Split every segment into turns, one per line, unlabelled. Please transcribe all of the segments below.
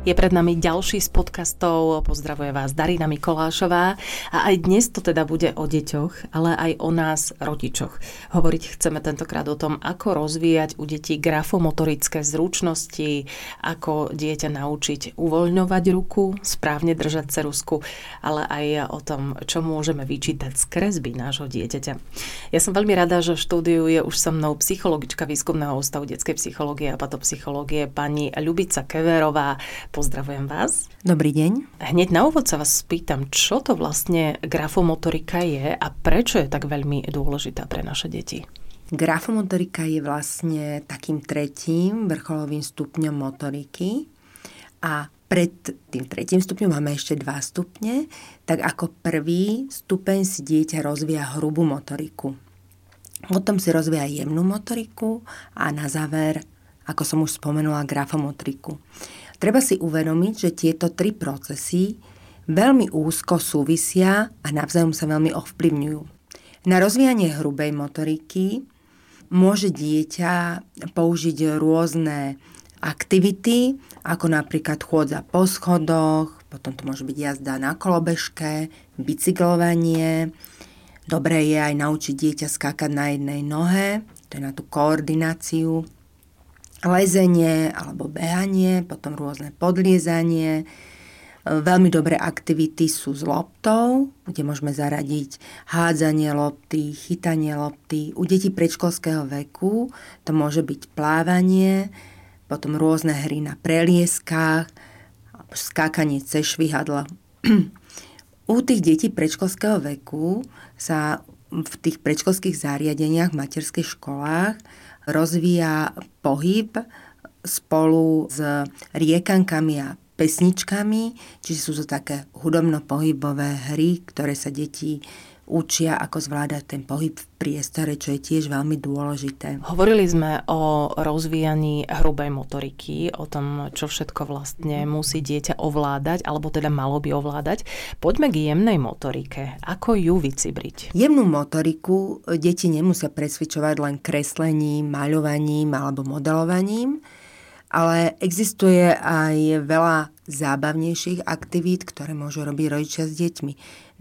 Je pred nami ďalší z podcastov. Pozdravuje vás Darina Mikolášová. A aj dnes to teda bude o deťoch, ale aj o nás, rodičoch. Hovoriť chceme tentokrát o tom, ako rozvíjať u detí grafomotorické zručnosti, ako dieťa naučiť uvoľňovať ruku, správne držať cerusku, ale aj o tom, čo môžeme vyčítať z kresby nášho dieťaťa. Ja som veľmi rada, že v štúdiu je už so mnou psychologička výskumného ústavu detskej psychológie a patopsychológie pani Ľubica Keverová Pozdravujem vás.
Dobrý deň.
Hneď na úvod sa vás spýtam, čo to vlastne grafomotorika je a prečo je tak veľmi dôležitá pre naše deti?
Grafomotorika je vlastne takým tretím vrcholovým stupňom motoriky a pred tým tretím stupňom máme ešte dva stupne, tak ako prvý stupeň si dieťa rozvíja hrubú motoriku. Potom si rozvíja jemnú motoriku a na záver, ako som už spomenula, grafomotriku. Treba si uvedomiť, že tieto tri procesy veľmi úzko súvisia a navzájom sa veľmi ovplyvňujú. Na rozvíjanie hrubej motoriky môže dieťa použiť rôzne aktivity, ako napríklad chôdza po schodoch, potom to môže byť jazda na kolobežke, bicyklovanie. Dobré je aj naučiť dieťa skákať na jednej nohe, to je na tú koordináciu lezenie alebo behanie, potom rôzne podliezanie. Veľmi dobré aktivity sú s loptou, kde môžeme zaradiť hádzanie lopty, chytanie lopty. U detí predškolského veku to môže byť plávanie, potom rôzne hry na prelieskách, skákanie cez švihadla. U tých detí predškolského veku sa v tých predškolských zariadeniach v materských školách rozvíja pohyb spolu s riekankami a pesničkami, čiže sú to také hudobno-pohybové hry, ktoré sa deti učia, ako zvládať ten pohyb v priestore, čo je tiež veľmi dôležité.
Hovorili sme o rozvíjaní hrubej motoriky, o tom, čo všetko vlastne musí dieťa ovládať, alebo teda malo by ovládať. Poďme k jemnej motorike. Ako ju vycibriť?
Jemnú motoriku deti nemusia presvičovať len kreslením, maľovaním alebo modelovaním, ale existuje aj veľa zábavnejších aktivít, ktoré môžu robiť rodičia s deťmi.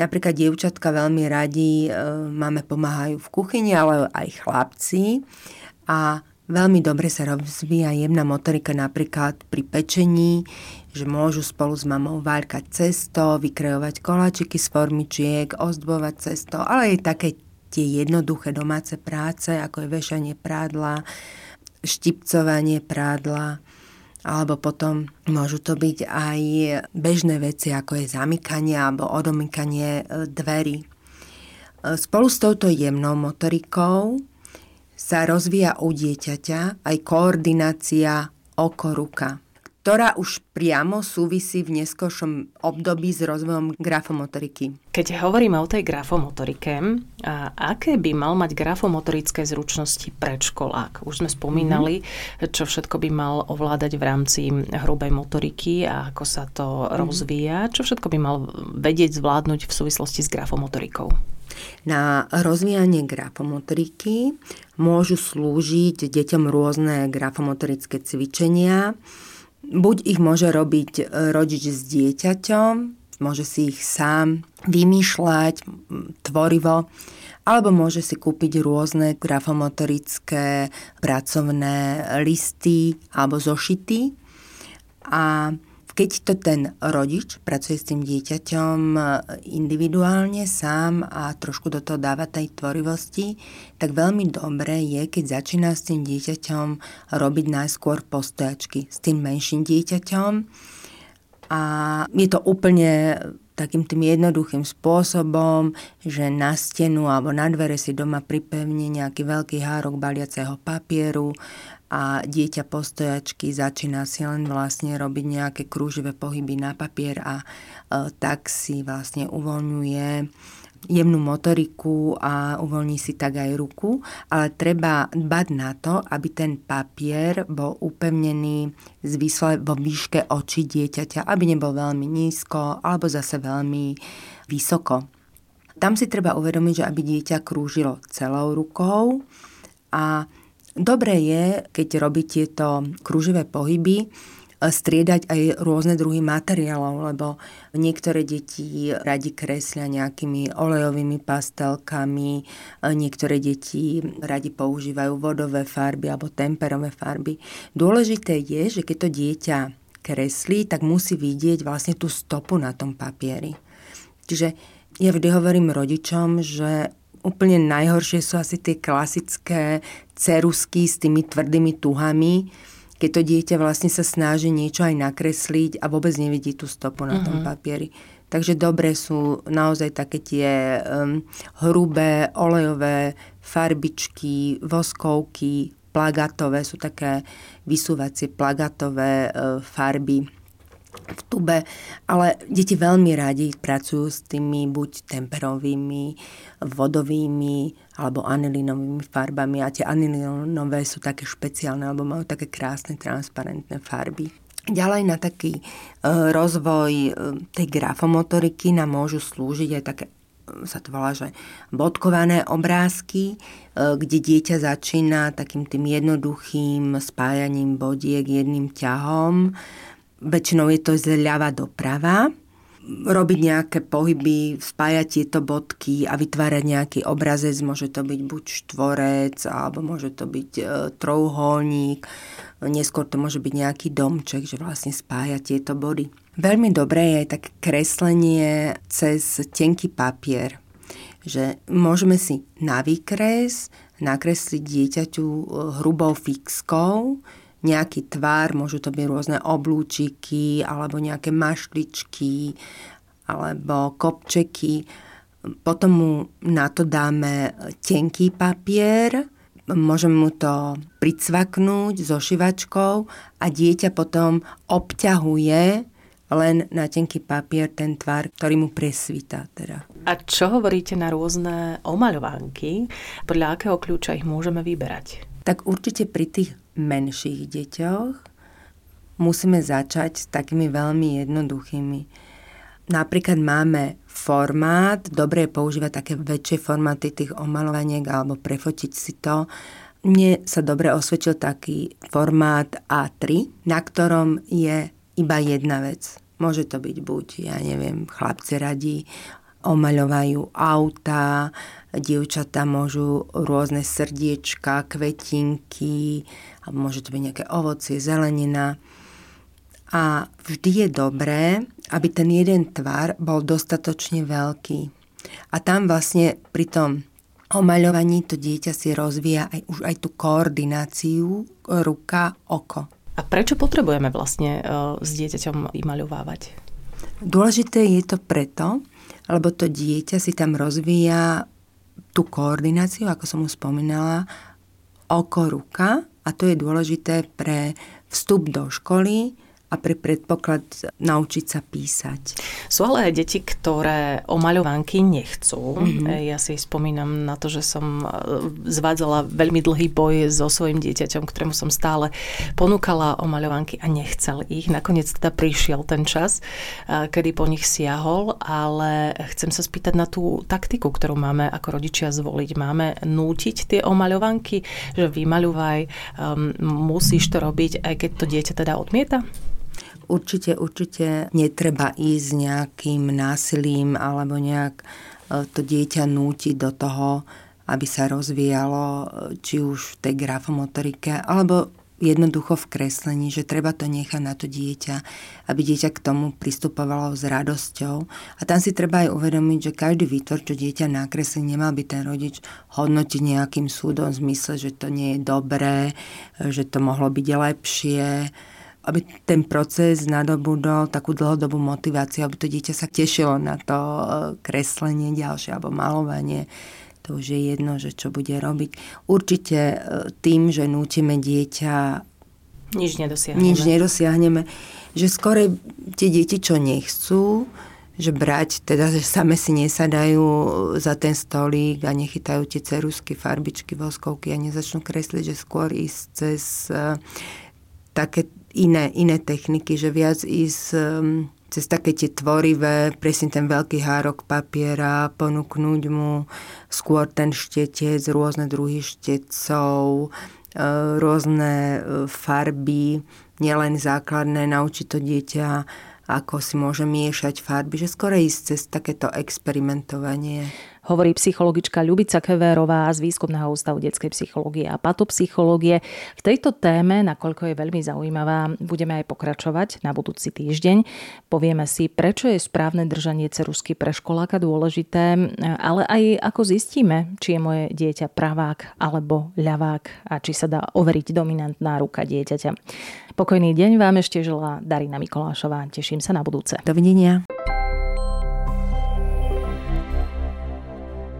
Napríklad dievčatka veľmi radi e, máme pomáhajú v kuchyni, ale aj chlapci. A veľmi dobre sa rozvíja jemná motorika napríklad pri pečení, že môžu spolu s mamou válkať cesto, vykrejovať koláčiky z formičiek, ozdbovať cesto, ale aj také tie jednoduché domáce práce, ako je vešanie prádla, štipcovanie prádla, alebo potom môžu to byť aj bežné veci, ako je zamykanie alebo odomykanie e, dverí. E, spolu s touto jemnou motorikou sa rozvíja u dieťaťa aj koordinácia oko-ruka ktorá už priamo súvisí v neskôršom období s rozvojom grafomotoriky.
Keď hovoríme o tej grafomotorike, a aké by mal mať grafomotorické zručnosti predškolák? Už sme spomínali, mm-hmm. čo všetko by mal ovládať v rámci hrubej motoriky a ako sa to mm-hmm. rozvíja. Čo všetko by mal vedieť zvládnuť v súvislosti s grafomotorikou?
Na rozvíjanie grafomotoriky môžu slúžiť deťom rôzne grafomotorické cvičenia, Buď ich môže robiť e, rodič s dieťaťom, môže si ich sám vymýšľať tvorivo, alebo môže si kúpiť rôzne grafomotorické pracovné listy alebo zošity. A keď to ten rodič pracuje s tým dieťaťom e, individuálne, sám a trošku do toho dáva tej tvorivosti, tak veľmi dobré je, keď začína s tým dieťaťom robiť najskôr postojačky s tým menším dieťaťom. A je to úplne takým tým jednoduchým spôsobom, že na stenu alebo na dvere si doma pripevní nejaký veľký hárok baliaceho papieru a dieťa postojačky začína si len vlastne robiť nejaké krúživé pohyby na papier a e, tak si vlastne uvoľňuje jemnú motoriku a uvoľní si tak aj ruku, ale treba dbať na to, aby ten papier bol upevnený zvisle vo výške očí dieťaťa, aby nebol veľmi nízko alebo zase veľmi vysoko. Tam si treba uvedomiť, že aby dieťa krúžilo celou rukou a dobre je, keď robí tieto krúživé pohyby, striedať aj rôzne druhy materiálov, lebo niektoré deti radi kreslia nejakými olejovými pastelkami, niektoré deti radi používajú vodové farby alebo temperové farby. Dôležité je, že keď to dieťa kreslí, tak musí vidieť vlastne tú stopu na tom papieri. Čiže ja vždy hovorím rodičom, že úplne najhoršie sú asi tie klasické cerusky s tými tvrdými tuhami, keď to dieťa vlastne sa snaží niečo aj nakresliť a vôbec nevidí tú stopu na tom uh-huh. papieri. Takže dobre sú naozaj také tie um, hrubé, olejové farbičky, voskovky, plagatové, sú také vysúvacie plagatové uh, farby v tube, ale deti veľmi radi pracujú s tými buď temperovými, vodovými alebo anilinovými farbami a tie anilinové sú také špeciálne alebo majú také krásne transparentné farby. Ďalej na taký e, rozvoj e, tej grafomotoriky nám môžu slúžiť aj také e, sa to volá, že bodkované obrázky, kde dieťa začína takým tým jednoduchým spájaním bodiek jedným ťahom väčšinou je to zľava doprava, robiť nejaké pohyby, spájať tieto bodky a vytvárať nejaký obrazec. Môže to byť buď štvorec, alebo môže to byť e, trouholník, neskôr to môže byť nejaký domček, že vlastne spája tieto body. Veľmi dobré je aj tak kreslenie cez tenký papier, že môžeme si na výkres nakresliť dieťaťu e, hrubou fixkou, nejaký tvar, môžu to byť rôzne oblúčiky alebo nejaké mašličky alebo kopčeky. Potom mu na to dáme tenký papier, môžeme mu to pricvaknúť so šivačkou a dieťa potom obťahuje len na tenký papier ten tvar, ktorý mu presvíta. Teda.
A čo hovoríte na rôzne omaľovánky? Podľa akého kľúča ich môžeme vyberať?
Tak určite pri tých menších deťoch musíme začať s takými veľmi jednoduchými. Napríklad máme formát, dobre je používať také väčšie formáty tých omalovaniek alebo prefotiť si to. Mne sa dobre osvedčil taký formát A3, na ktorom je iba jedna vec. Môže to byť buď, ja neviem, chlapci radí omaľovajú auta, dievčatá môžu rôzne srdiečka, kvetinky, alebo môže to byť nejaké ovocie, zelenina. A vždy je dobré, aby ten jeden tvar bol dostatočne veľký. A tam vlastne pri tom omaľovaní to dieťa si rozvíja aj, už aj tú koordináciu ruka, oko.
A prečo potrebujeme vlastne uh, s dieťaťom vymaľovávať?
Dôležité je to preto, lebo to dieťa si tam rozvíja tú koordináciu, ako som už spomínala, oko, ruka. A to je dôležité pre vstup do školy, a pre predpoklad naučiť sa písať.
Sú ale aj deti, ktoré omaľovánky nechcú. Mm-hmm. Ja si spomínam na to, že som e, zvádzala veľmi dlhý boj so svojím dieťaťom, ktorému som stále ponúkala omaľovánky a nechcel ich. Nakoniec teda prišiel ten čas, e, kedy po nich siahol, ale chcem sa spýtať na tú taktiku, ktorú máme ako rodičia zvoliť. Máme nútiť tie omaľovánky, že vymaľovaj, um, musíš to robiť, aj keď to dieťa teda odmieta?
Určite, určite netreba ísť nejakým násilím alebo nejak e, to dieťa nútiť do toho, aby sa rozvíjalo e, či už v tej grafomotorike, alebo jednoducho v kreslení, že treba to nechať na to dieťa, aby dieťa k tomu pristupovalo s radosťou. A tam si treba aj uvedomiť, že každý výtvor, čo dieťa nakreslí, nemal by ten rodič hodnotiť nejakým súdom v zmysle, že to nie je dobré, že to mohlo byť lepšie aby ten proces nadobudol takú dlhodobú motiváciu, aby to dieťa sa tešilo na to e, kreslenie ďalšie alebo malovanie. To už je jedno, že čo bude robiť. Určite e, tým, že nútime dieťa
nič nedosiahneme.
Nič nedosiahneme. Že skore tie deti, čo nechcú, že brať, teda, že same si nesadajú za ten stolík a nechytajú tie cerusky, farbičky, voskovky a nezačnú kresliť, že skôr ísť cez také iné, iné techniky, že viac ísť um, cez také tie tvorivé, presne ten veľký hárok papiera, ponúknuť mu skôr ten štetec, rôzne druhy štetcov, e, rôzne e, farby, nielen základné, naučiť to dieťa ako si môže miešať farby, že skôr ísť cez takéto experimentovanie
hovorí psychologička Ľubica Kevérová z Výskumného ústavu detskej psychológie a patopsychológie. V tejto téme, nakoľko je veľmi zaujímavá, budeme aj pokračovať na budúci týždeň. Povieme si, prečo je správne držanie cerusky pre školáka dôležité, ale aj ako zistíme, či je moje dieťa pravák alebo ľavák a či sa dá overiť dominantná ruka dieťaťa. Pokojný deň vám ešte želá Darina Mikolášová. Teším sa na budúce.
Dovidenia.